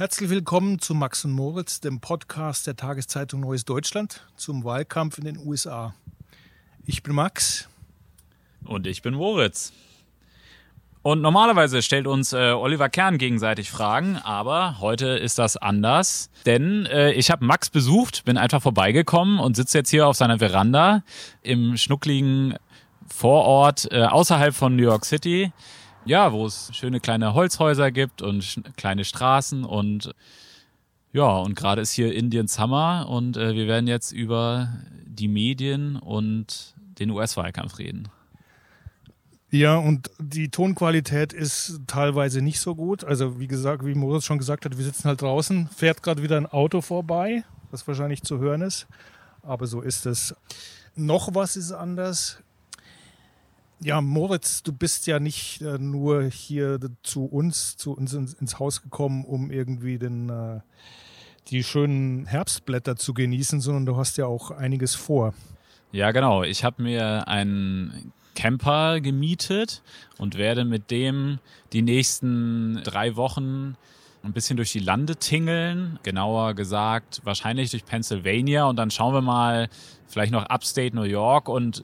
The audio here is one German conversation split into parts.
Herzlich willkommen zu Max und Moritz, dem Podcast der Tageszeitung Neues Deutschland zum Wahlkampf in den USA. Ich bin Max. Und ich bin Moritz. Und normalerweise stellt uns äh, Oliver Kern gegenseitig Fragen, aber heute ist das anders, denn äh, ich habe Max besucht, bin einfach vorbeigekommen und sitze jetzt hier auf seiner Veranda im schnuckligen Vorort äh, außerhalb von New York City ja, wo es schöne kleine Holzhäuser gibt und kleine Straßen und ja, und gerade ist hier Indian Summer und äh, wir werden jetzt über die Medien und den US-Wahlkampf reden. Ja, und die Tonqualität ist teilweise nicht so gut. Also wie gesagt, wie Moritz schon gesagt hat, wir sitzen halt draußen, fährt gerade wieder ein Auto vorbei, was wahrscheinlich zu hören ist. Aber so ist es. Noch was ist anders. Ja, Moritz, du bist ja nicht äh, nur hier zu uns, zu uns ins, ins Haus gekommen, um irgendwie den, äh, die schönen Herbstblätter zu genießen, sondern du hast ja auch einiges vor. Ja, genau. Ich habe mir einen Camper gemietet und werde mit dem die nächsten drei Wochen ein bisschen durch die Lande tingeln, genauer gesagt wahrscheinlich durch Pennsylvania und dann schauen wir mal vielleicht noch Upstate New York und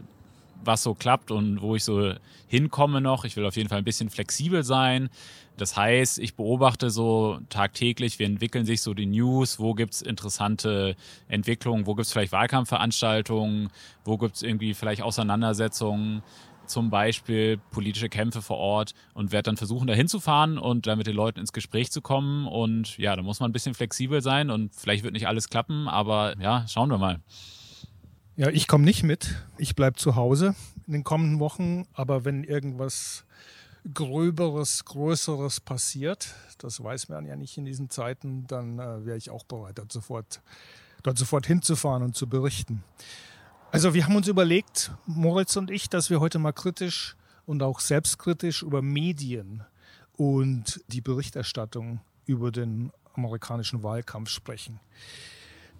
was so klappt und wo ich so hinkomme noch. Ich will auf jeden Fall ein bisschen flexibel sein. Das heißt, ich beobachte so tagtäglich, wie entwickeln sich so die News, wo gibt's interessante Entwicklungen, wo gibt's vielleicht Wahlkampfveranstaltungen, wo gibt's irgendwie vielleicht Auseinandersetzungen, zum Beispiel politische Kämpfe vor Ort und werde dann versuchen, da hinzufahren und dann mit den Leuten ins Gespräch zu kommen. Und ja, da muss man ein bisschen flexibel sein und vielleicht wird nicht alles klappen, aber ja, schauen wir mal. Ja, ich komme nicht mit. Ich bleibe zu Hause in den kommenden Wochen. Aber wenn irgendwas Gröberes, Größeres passiert, das weiß man ja nicht in diesen Zeiten, dann äh, wäre ich auch bereit, dort sofort, dort sofort hinzufahren und zu berichten. Also wir haben uns überlegt, Moritz und ich, dass wir heute mal kritisch und auch selbstkritisch über Medien und die Berichterstattung über den amerikanischen Wahlkampf sprechen.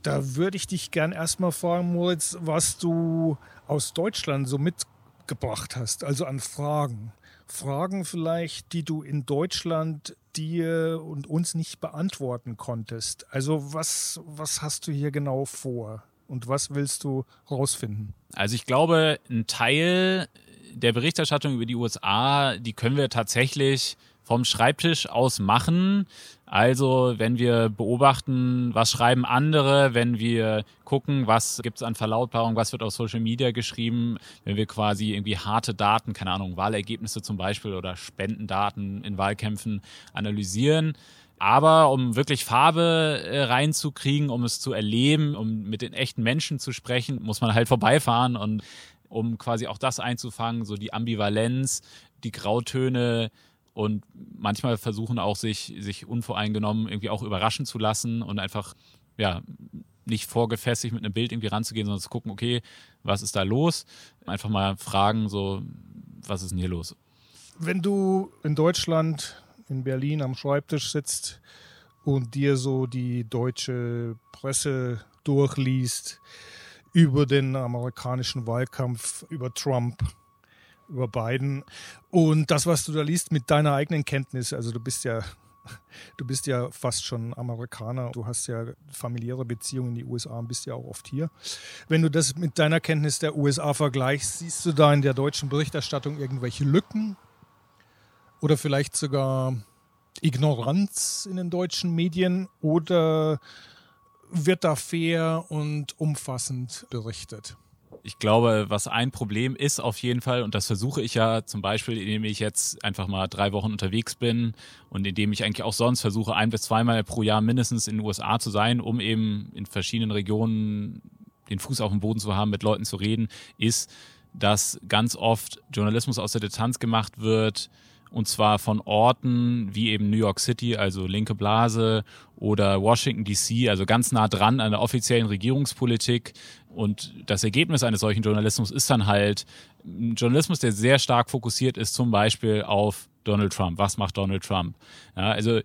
Da würde ich dich gern erstmal fragen, Moritz, was du aus Deutschland so mitgebracht hast, also an Fragen. Fragen vielleicht, die du in Deutschland dir und uns nicht beantworten konntest. Also was, was hast du hier genau vor und was willst du rausfinden? Also ich glaube, ein Teil der Berichterstattung über die USA, die können wir tatsächlich vom Schreibtisch aus machen. Also wenn wir beobachten, was schreiben andere, wenn wir gucken, was gibt's an Verlautbarung, was wird auf Social Media geschrieben, wenn wir quasi irgendwie harte Daten, keine Ahnung, Wahlergebnisse zum Beispiel oder Spendendaten in Wahlkämpfen analysieren. Aber um wirklich Farbe äh, reinzukriegen, um es zu erleben, um mit den echten Menschen zu sprechen, muss man halt vorbeifahren und um quasi auch das einzufangen, so die Ambivalenz, die Grautöne, und manchmal versuchen auch sich, sich unvoreingenommen irgendwie auch überraschen zu lassen und einfach, ja, nicht vorgefestigt mit einem Bild irgendwie ranzugehen, sondern zu gucken, okay, was ist da los? Einfach mal fragen, so, was ist denn hier los? Wenn du in Deutschland, in Berlin am Schreibtisch sitzt und dir so die deutsche Presse durchliest über den amerikanischen Wahlkampf, über Trump, über Biden. Und das, was du da liest mit deiner eigenen Kenntnis, also du bist ja, du bist ja fast schon Amerikaner, du hast ja familiäre Beziehungen in die USA und bist ja auch oft hier. Wenn du das mit deiner Kenntnis der USA vergleichst, siehst du da in der deutschen Berichterstattung irgendwelche Lücken oder vielleicht sogar Ignoranz in den deutschen Medien oder wird da fair und umfassend berichtet? Ich glaube, was ein Problem ist auf jeden Fall, und das versuche ich ja zum Beispiel, indem ich jetzt einfach mal drei Wochen unterwegs bin und indem ich eigentlich auch sonst versuche, ein bis zweimal pro Jahr mindestens in den USA zu sein, um eben in verschiedenen Regionen den Fuß auf dem Boden zu haben, mit Leuten zu reden, ist, dass ganz oft Journalismus aus der Distanz gemacht wird, und zwar von Orten wie eben New York City, also linke Blase, oder Washington DC, also ganz nah dran an der offiziellen Regierungspolitik. Und das Ergebnis eines solchen Journalismus ist dann halt ein Journalismus, der sehr stark fokussiert ist, zum Beispiel auf Donald Trump. Was macht Donald Trump? Ja, also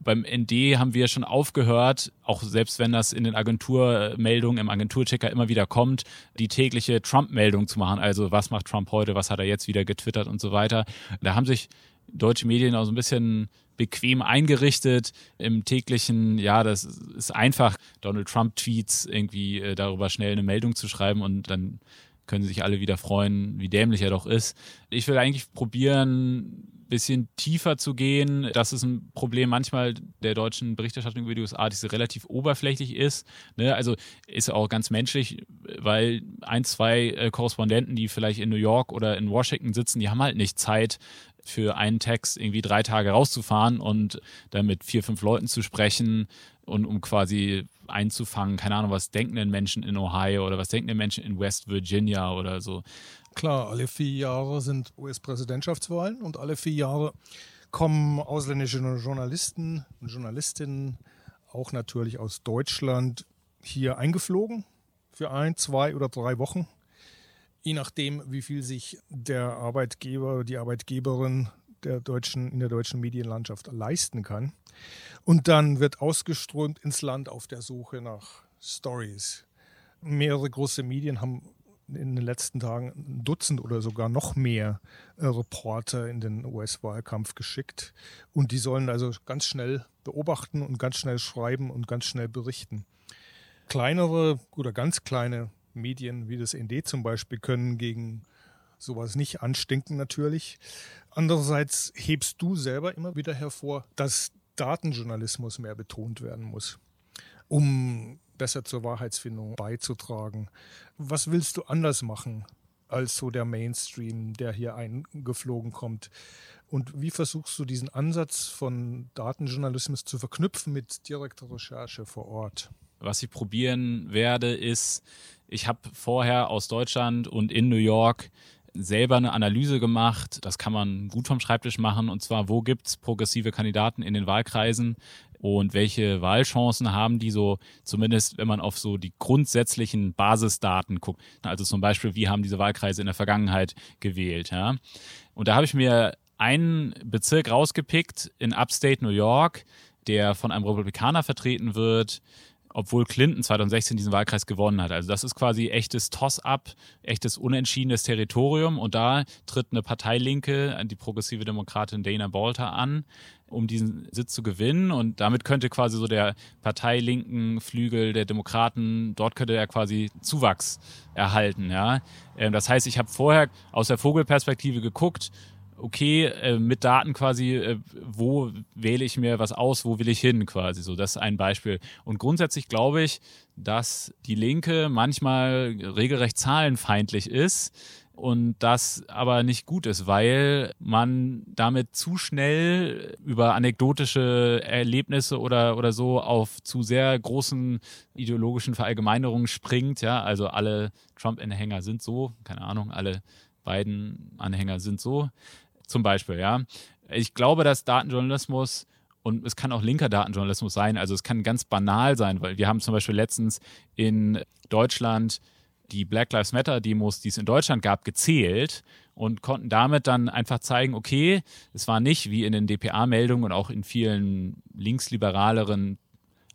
beim ND haben wir schon aufgehört, auch selbst wenn das in den Agenturmeldungen im Agenturchecker immer wieder kommt, die tägliche Trump-Meldung zu machen. Also was macht Trump heute, was hat er jetzt wieder getwittert und so weiter. Da haben sich deutsche Medien auch so ein bisschen bequem eingerichtet im täglichen, ja, das ist einfach, Donald Trump-Tweets irgendwie äh, darüber schnell eine Meldung zu schreiben und dann können sich alle wieder freuen, wie dämlich er doch ist. Ich will eigentlich probieren, bisschen tiefer zu gehen. Das ist ein Problem manchmal der deutschen Berichterstattung über die USA, die relativ oberflächlich ist. Ne? Also ist auch ganz menschlich, weil ein, zwei äh, Korrespondenten, die vielleicht in New York oder in Washington sitzen, die haben halt nicht Zeit, für einen Text irgendwie drei Tage rauszufahren und dann mit vier, fünf Leuten zu sprechen und um quasi einzufangen, keine Ahnung, was denken denn Menschen in Ohio oder was denken denn Menschen in West Virginia oder so. Klar, alle vier Jahre sind US-Präsidentschaftswahlen und alle vier Jahre kommen ausländische Journalisten und Journalistinnen, auch natürlich aus Deutschland, hier eingeflogen für ein, zwei oder drei Wochen. Je nachdem, wie viel sich der Arbeitgeber, die Arbeitgeberin der deutschen, in der deutschen Medienlandschaft leisten kann. Und dann wird ausgeströmt ins Land auf der Suche nach Stories. Mehrere große Medien haben in den letzten Tagen ein Dutzend oder sogar noch mehr äh, Reporter in den US-Wahlkampf geschickt. Und die sollen also ganz schnell beobachten und ganz schnell schreiben und ganz schnell berichten. Kleinere oder ganz kleine Medien wie das ND zum Beispiel können gegen sowas nicht anstinken natürlich. Andererseits hebst du selber immer wieder hervor, dass Datenjournalismus mehr betont werden muss, um besser zur Wahrheitsfindung beizutragen. Was willst du anders machen als so der Mainstream, der hier eingeflogen kommt? Und wie versuchst du diesen Ansatz von Datenjournalismus zu verknüpfen mit direkter Recherche vor Ort? Was ich probieren werde, ist, ich habe vorher aus Deutschland und in New York selber eine Analyse gemacht. Das kann man gut vom Schreibtisch machen. Und zwar, wo gibt es progressive Kandidaten in den Wahlkreisen und welche Wahlchancen haben die so, zumindest wenn man auf so die grundsätzlichen Basisdaten guckt. Also zum Beispiel, wie haben diese Wahlkreise in der Vergangenheit gewählt. Ja? Und da habe ich mir einen Bezirk rausgepickt in Upstate New York, der von einem Republikaner vertreten wird, obwohl Clinton 2016 diesen Wahlkreis gewonnen hat. Also das ist quasi echtes Toss-up, echtes unentschiedenes Territorium und da tritt eine Parteilinke, die progressive Demokratin Dana Bolter an, um diesen Sitz zu gewinnen und damit könnte quasi so der parteilinken Flügel der Demokraten, dort könnte er quasi Zuwachs erhalten, ja. Ähm, das heißt, ich habe vorher aus der Vogelperspektive geguckt, okay, äh, mit Daten quasi, äh, wo wähle ich mir was aus, wo will ich hin quasi. So, das ist ein Beispiel. Und grundsätzlich glaube ich, dass die Linke manchmal regelrecht zahlenfeindlich ist und das aber nicht gut ist, weil man damit zu schnell über anekdotische Erlebnisse oder, oder so auf zu sehr großen ideologischen Verallgemeinerungen springt. Ja, also alle Trump-Anhänger sind so, keine Ahnung, alle beiden Anhänger sind so. Zum Beispiel, ja. Ich glaube, dass Datenjournalismus und es kann auch linker Datenjournalismus sein. Also es kann ganz banal sein, weil wir haben zum Beispiel letztens in Deutschland die Black Lives Matter Demos, die es in Deutschland gab, gezählt und konnten damit dann einfach zeigen, okay, es war nicht wie in den DPA-Meldungen und auch in vielen linksliberaleren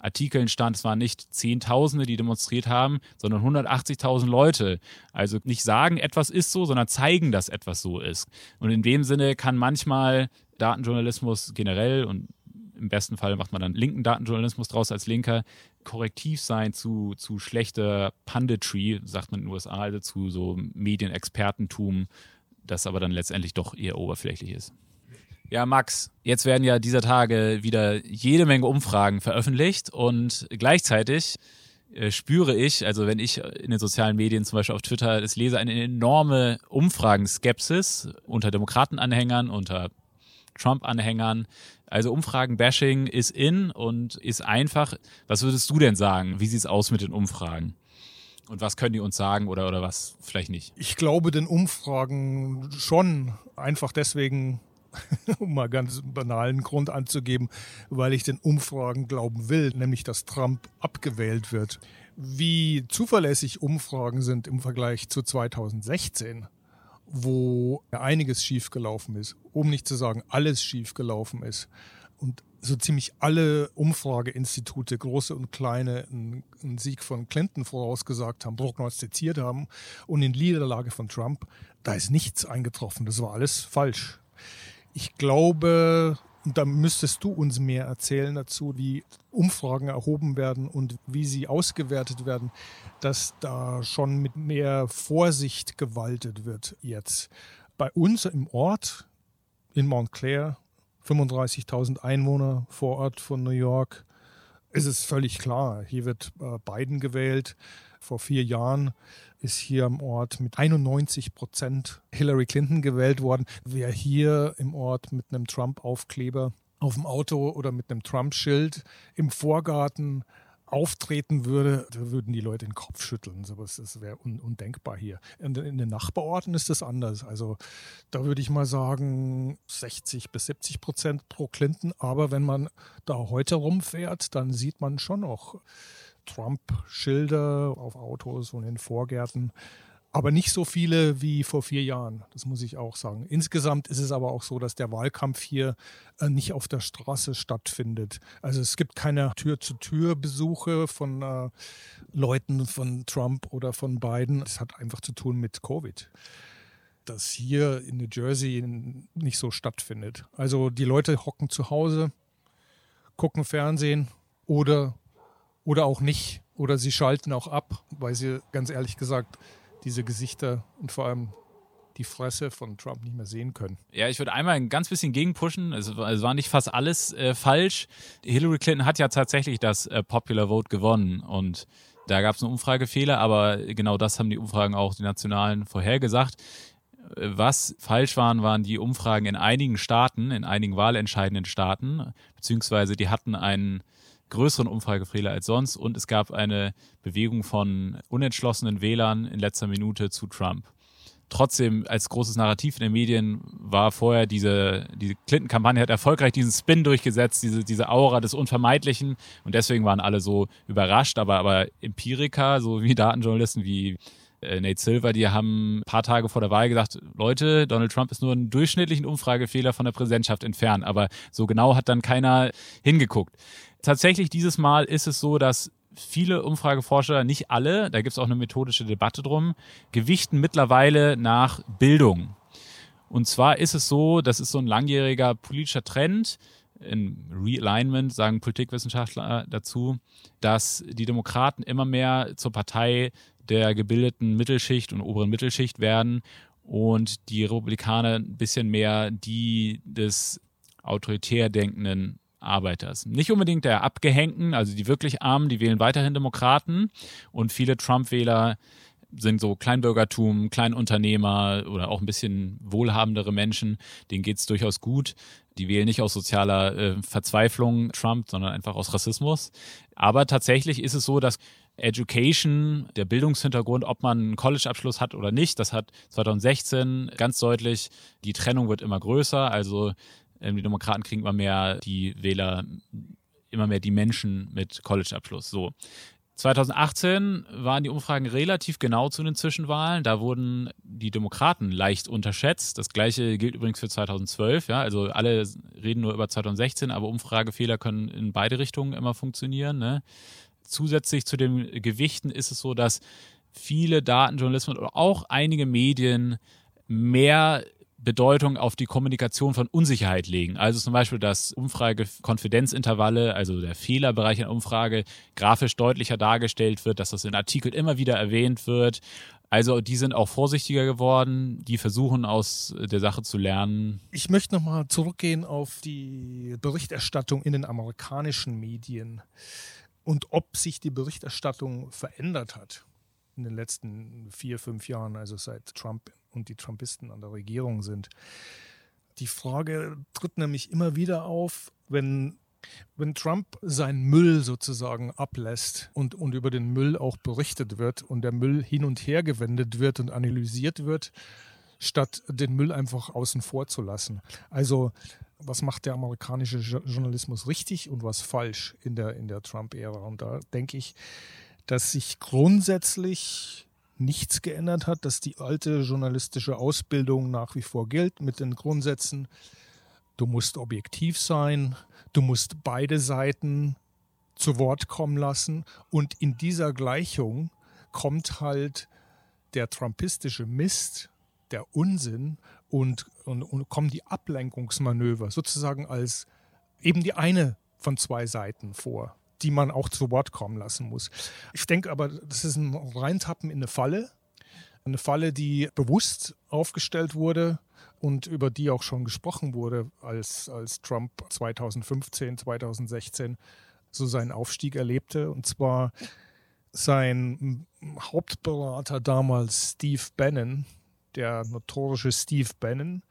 Artikeln stand, es waren nicht Zehntausende, die demonstriert haben, sondern 180.000 Leute. Also nicht sagen, etwas ist so, sondern zeigen, dass etwas so ist. Und in dem Sinne kann manchmal Datenjournalismus generell und im besten Fall macht man dann linken Datenjournalismus draus als Linker, korrektiv sein zu, zu schlechter Punditry, sagt man in den USA, also zu so Medienexpertentum, das aber dann letztendlich doch eher oberflächlich ist. Ja, Max, jetzt werden ja dieser Tage wieder jede Menge Umfragen veröffentlicht und gleichzeitig äh, spüre ich, also wenn ich in den sozialen Medien, zum Beispiel auf Twitter, es lese, eine enorme Umfragenskepsis unter Demokratenanhängern, unter Trump-Anhängern. Also Umfragen-Bashing ist in und ist einfach. Was würdest du denn sagen? Wie sieht es aus mit den Umfragen? Und was können die uns sagen oder, oder was vielleicht nicht? Ich glaube den Umfragen schon. Einfach deswegen, um mal ganz banalen Grund anzugeben, weil ich den Umfragen glauben will, nämlich dass Trump abgewählt wird. Wie zuverlässig Umfragen sind im Vergleich zu 2016, wo einiges schiefgelaufen ist, um nicht zu sagen, alles schiefgelaufen ist. Und so ziemlich alle Umfrageinstitute, große und kleine, einen Sieg von Clinton vorausgesagt haben, prognostiziert haben und in Niederlage von Trump, da ist nichts eingetroffen. Das war alles falsch. Ich glaube, da müsstest du uns mehr erzählen dazu, wie Umfragen erhoben werden und wie sie ausgewertet werden, dass da schon mit mehr Vorsicht gewaltet wird jetzt. Bei uns im Ort in Montclair, 35.000 Einwohner vor Ort von New York, ist es völlig klar. Hier wird äh, Biden gewählt. Vor vier Jahren ist hier im Ort mit 91 Prozent Hillary Clinton gewählt worden. Wer hier im Ort mit einem Trump-Aufkleber auf dem Auto oder mit einem Trump-Schild im Vorgarten auftreten würde, da würden die Leute den Kopf schütteln. Sowas das wäre un undenkbar hier. In, in, den Nachbarorten ist das anders. Also da würde ich mal sagen 60 bis 70 Prozent pro Clinton. Aber wenn man da heute rumfährt, dann sieht man schon noch Trump-Schilder auf Autos und in Vorgärten. Aber nicht so viele wie vor vier Jahren, das muss ich auch sagen. Insgesamt ist es aber auch so, dass der Wahlkampf hier äh, nicht auf der Straße stattfindet. Also es gibt keine Tür-zu-Tür-Besuche von äh, Leuten von Trump oder von Biden. Es hat einfach zu tun mit Covid das hier in New Jersey nicht so stattfindet. Also die Leute hocken zu Hause, gucken Fernsehen oder, oder auch nicht. Oder sie schalten auch ab, weil sie ganz ehrlich gesagt diese Gesichter und vor allem die Fresse von Trump nicht mehr sehen können. Ja, ich würde einmal ein ganz bisschen gegenpushen. Es, es war nicht fast alles äh, falsch. Hillary Clinton hat ja tatsächlich das äh, Popular Vote gewonnen und da gab es einen Umfragefehler, aber genau das haben die Umfragen auch die Nationalen vorhergesagt. Äh, was falsch waren, waren die Umfragen in einigen Staaten, in einigen wahlentscheidenden Staaten, beziehungsweise die hatten einen größeren Umfragefehler als sonst und es gab eine Bewegung von unentschlossenen Wählern in letzter Minute zu Trump. Trotzdem als großes Narrativ in den Medien war vorher diese, diese Clinton-Kampagne hat erfolgreich diesen Spin durchgesetzt, diese, diese Aura des Unvermeidlichen und deswegen waren alle so überrascht, aber, aber Empiriker, so wie Datenjournalisten wie äh, Nate Silver, die haben ein paar Tage vor der Wahl gesagt, Leute, Donald Trump ist nur einen durchschnittlichen Umfragefehler von der Präsidentschaft entfernt, aber so genau hat dann keiner hingeguckt. Tatsächlich dieses Mal ist es so, dass viele Umfrageforscher, nicht alle, da gibt es auch eine methodische Debatte drum, gewichten mittlerweile nach Bildung. Und zwar ist es so, das ist so ein langjähriger politischer Trend, in Realignment sagen Politikwissenschaftler dazu, dass die Demokraten immer mehr zur Partei der gebildeten Mittelschicht und oberen Mittelschicht werden und die Republikaner ein bisschen mehr die des autoritär denkenden Arbeiters. Nicht unbedingt der Abgehängten, also die wirklich Armen, die wählen weiterhin Demokraten und viele Trump-Wähler sind so Kleinbürgertum, Kleinunternehmer oder auch ein bisschen wohlhabendere Menschen, denen geht's durchaus gut. Die wählen nicht aus sozialer äh, Verzweiflung Trump, sondern einfach aus Rassismus. Aber tatsächlich ist es so, dass Education, der Bildungshintergrund, ob man einen College-Abschluss hat oder nicht, das hat 2016 ganz deutlich, die Trennung wird immer größer. Also die Demokraten kriegen immer mehr die Wähler, immer mehr die Menschen mit College-Abschluss. So. 2018 waren die Umfragen relativ genau zu den Zwischenwahlen. Da wurden die Demokraten leicht unterschätzt. Das gleiche gilt übrigens für 2012. Ja, also alle reden nur über 2016, aber Umfragefehler können in beide Richtungen immer funktionieren. Ne? Zusätzlich zu den Gewichten ist es so, dass viele Datenjournalisten oder auch einige Medien mehr Bedeutung auf die Kommunikation von Unsicherheit legen. Also zum Beispiel, dass Umfrage-Konfidenzintervalle, also der Fehlerbereich in Umfrage, grafisch deutlicher dargestellt wird, dass das in Artikeln immer wieder erwähnt wird. Also die sind auch vorsichtiger geworden, die versuchen aus der Sache zu lernen. Ich möchte nochmal zurückgehen auf die Berichterstattung in den amerikanischen Medien und ob sich die Berichterstattung verändert hat in den letzten vier, fünf Jahren, also seit Trump und die Trumpisten an der Regierung sind. Die Frage tritt nämlich immer wieder auf, wenn, wenn Trump seinen Müll sozusagen ablässt und, und über den Müll auch berichtet wird und der Müll hin und her gewendet wird und analysiert wird, statt den Müll einfach außen vor zu lassen. Also was macht der amerikanische Journalismus richtig und was falsch in der, in der Trump-Ära? Und da denke ich, dass sich grundsätzlich nichts geändert hat, dass die alte journalistische Ausbildung nach wie vor gilt mit den Grundsätzen, du musst objektiv sein, du musst beide Seiten zu Wort kommen lassen. Und in dieser Gleichung kommt halt der trumpistische Mist, der Unsinn und, und, und kommen die Ablenkungsmanöver sozusagen als eben die eine von zwei Seiten vor, die man auch zu Wort kommen lassen muss. Ich denke aber, das ist ein Reintappen in eine Falle. Eine Falle, die bewusst aufgestellt wurde und über die auch schon gesprochen wurde, als, als Trump 2015, 2016 so seinen Aufstieg erlebte. Und zwar sein Hauptberater damals, Steve Bannon, der notorische Steve Bannon,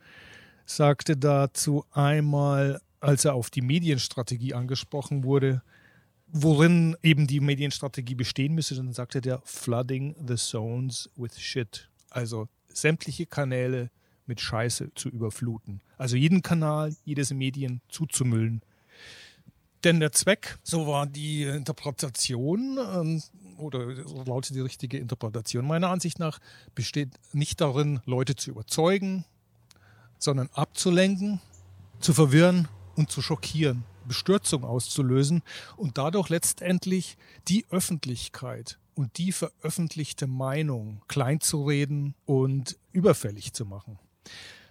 sagte dazu einmal, als er auf die Medienstrategie angesprochen wurde, worin eben die Medienstrategie bestehen müsse, dann sagte der Flooding the Zones with Shit. Also sämtliche Kanäle mit Scheiße zu überfluten. Also jeden Kanal, jedes Medien zuzumüllen. Denn der Zweck, so war die Interpretation, ähm, oder lautet die richtige Interpretation meiner Ansicht nach, besteht nicht darin, Leute zu überzeugen, sondern abzulenken, zu verwirren und zu schockieren, Bestürzung auszulösen und dadurch letztendlich die Öffentlichkeit und die veröffentlichte Meinung kleinzureden und überfällig zu machen.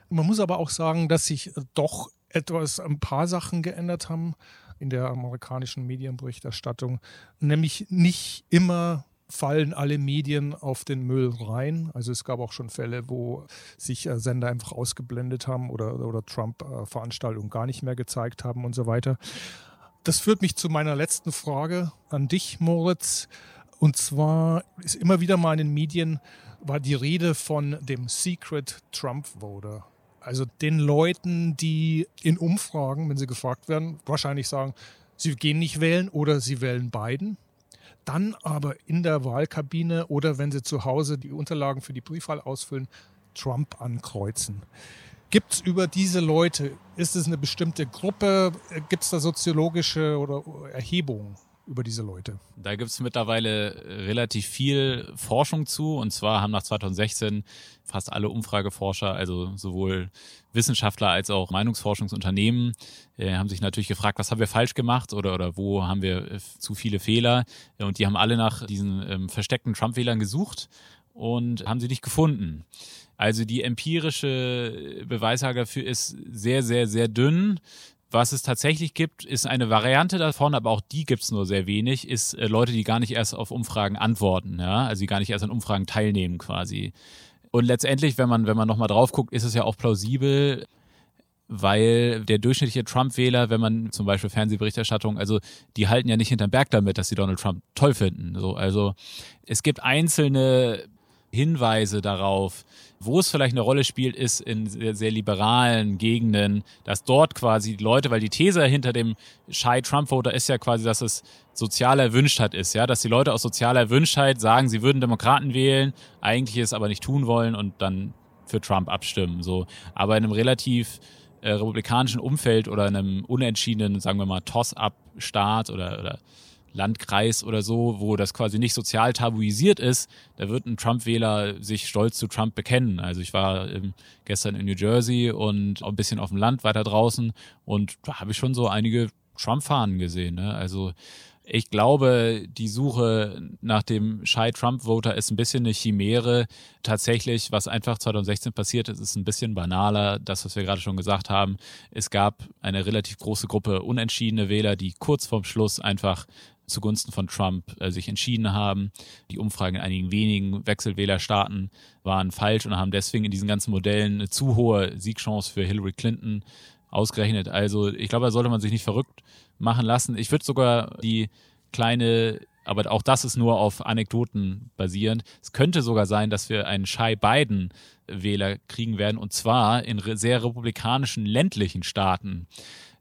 Man muss aber auch sagen, dass sich doch etwas, ein paar Sachen geändert haben in der amerikanischen Medienberichterstattung, nämlich nicht immer fallen alle Medien auf den Müll rein. Also es gab auch schon Fälle, wo sich äh, Sender einfach ausgeblendet haben oder, oder Trump-Veranstaltungen äh, gar nicht mehr gezeigt haben und so weiter. Das führt mich zu meiner letzten Frage an dich, Moritz. Und zwar ist immer wieder mal in den Medien war die Rede von dem Secret Trump Voter. Also den Leuten, die in Umfragen, wenn sie gefragt werden, wahrscheinlich sagen, sie gehen nicht wählen oder sie wählen beiden dann aber in der Wahlkabine oder wenn Sie zu Hause die Unterlagen für die Briefwahl ausfüllen, Trump ankreuzen. Gibt es über diese Leute, ist es eine bestimmte Gruppe, gibt es da soziologische oder Erhebungen? Über diese Leute? Da gibt es mittlerweile relativ viel Forschung zu. Und zwar haben nach 2016 fast alle Umfrageforscher, also sowohl Wissenschaftler als auch Meinungsforschungsunternehmen, äh, haben sich natürlich gefragt, was haben wir falsch gemacht oder, oder wo haben wir äh, zu viele Fehler. Und die haben alle nach diesen ähm, versteckten Trump-Wählern gesucht und haben sie nicht gefunden. Also die empirische Beweislage dafür ist sehr, sehr, sehr dünn. Was es tatsächlich gibt, ist eine Variante davon, aber auch die gibt es nur sehr wenig, ist äh, Leute, die gar nicht erst auf Umfragen antworten, ja, also die gar nicht erst an Umfragen teilnehmen quasi. Und letztendlich, wenn man, wenn man nochmal drauf guckt, ist es ja auch plausibel, weil der durchschnittliche Trump-Wähler, wenn man zum Beispiel Fernsehberichterstattung, also die halten ja nicht hinterm Berg damit, dass sie Donald Trump toll finden. So, also es gibt einzelne Hinweise darauf, wo es vielleicht eine Rolle spielt, ist in sehr, sehr liberalen Gegenden, dass dort quasi die Leute, weil die These hinter dem Shy Trump Voter ist ja quasi, dass es soziale Erwünschtheit ist, ja, dass die Leute aus sozialer Erwünschtheit sagen, sie würden Demokraten wählen, eigentlich es aber nicht tun wollen und dann für Trump abstimmen, so. Aber in einem relativ äh, republikanischen Umfeld oder in einem unentschiedenen, sagen wir mal, Toss-up-Staat oder, oder Landkreis oder so, wo das quasi nicht sozial tabuisiert ist, da wird ein Trump-Wähler sich stolz zu Trump bekennen. Also ich war ähm, gestern in New Jersey und ein bisschen auf dem Land weiter draußen und da habe ich schon so einige Trump-Fahnen gesehen. Ne? Also ich glaube, die Suche nach dem Shy Trump-Voter ist ein bisschen eine Chimäre. Tatsächlich, was einfach 2016 passiert ist, ist ein bisschen banaler. Das, was wir gerade schon gesagt haben. Es gab eine relativ große Gruppe unentschiedene Wähler, die kurz vorm Schluss einfach zugunsten von Trump äh, sich entschieden haben. Die Umfragen in einigen wenigen Wechselwählerstaaten waren falsch und haben deswegen in diesen ganzen Modellen eine zu hohe Siegchance für Hillary Clinton ausgerechnet. Also ich glaube, da sollte man sich nicht verrückt machen lassen. Ich würde sogar die kleine, aber auch das ist nur auf Anekdoten basierend. Es könnte sogar sein, dass wir einen Shy Biden Wähler kriegen werden und zwar in sehr republikanischen ländlichen Staaten.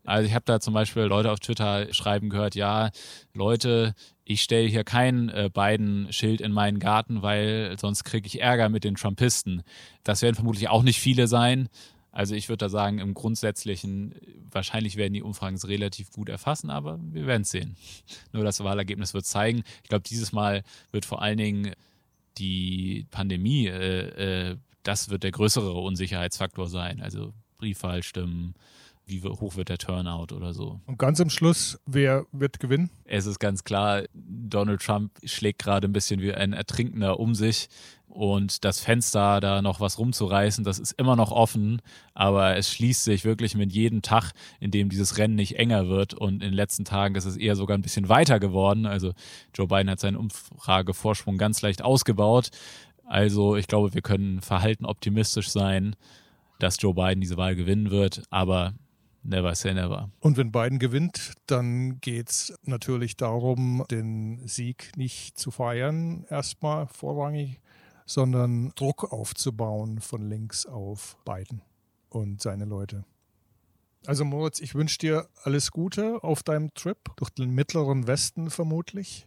Also ich habe da zum Beispiel Leute auf Twitter schreiben gehört, ja, Leute, ich stelle hier kein äh, Biden-Schild in meinen Garten, weil sonst kriege ich Ärger mit den Trumpisten. Das werden vermutlich auch nicht viele sein. Also ich würde da sagen, im Grundsätzlichen, wahrscheinlich werden die Umfragen es relativ gut erfassen, aber wir werden es sehen. Nur das Wahlergebnis wird zeigen. Ich glaube, dieses Mal wird vor allen Dingen die Pandemie, äh, äh, das wird der größere Unsicherheitsfaktor sein. Also Briefwahlstimmen, wie hoch wird der Turnout oder so. Und ganz am Schluss, wer wird gewinnen? Es ist ganz klar, Donald Trump schlägt gerade ein bisschen wie ein Ertrinkender um sich und das Fenster da noch was rumzureißen, das ist immer noch offen, aber es schließt sich wirklich mit jedem Tag, in dem dieses Rennen nicht enger wird und in den letzten Tagen ist es eher sogar ein bisschen weiter geworden. Also Joe Biden hat seinen Umfragevorsprung ganz leicht ausgebaut. Also ich glaube, wir können verhalten optimistisch sein, dass Joe Biden diese Wahl gewinnen wird, aber never say never. Und wenn Biden gewinnt, dann geht es natürlich darum, den Sieg nicht zu feiern, erstmal vorrangig, sondern Druck aufzubauen von links auf Biden und seine Leute. Also Moritz, ich wünsche dir alles Gute auf deinem Trip durch den mittleren Westen vermutlich.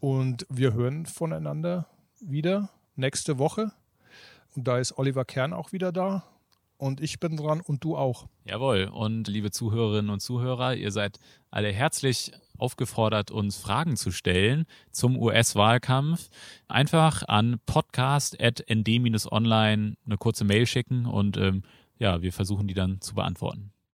Und wir hören voneinander wieder nächste Woche. Und da ist Oliver Kern auch wieder da. Und ich bin dran und du auch. Jawohl. Und liebe Zuhörerinnen und Zuhörer, ihr seid alle herzlich aufgefordert, uns Fragen zu stellen zum US-Wahlkampf. Einfach an podcast.nd-online eine kurze Mail schicken und ähm, ja, wir versuchen die dann zu beantworten.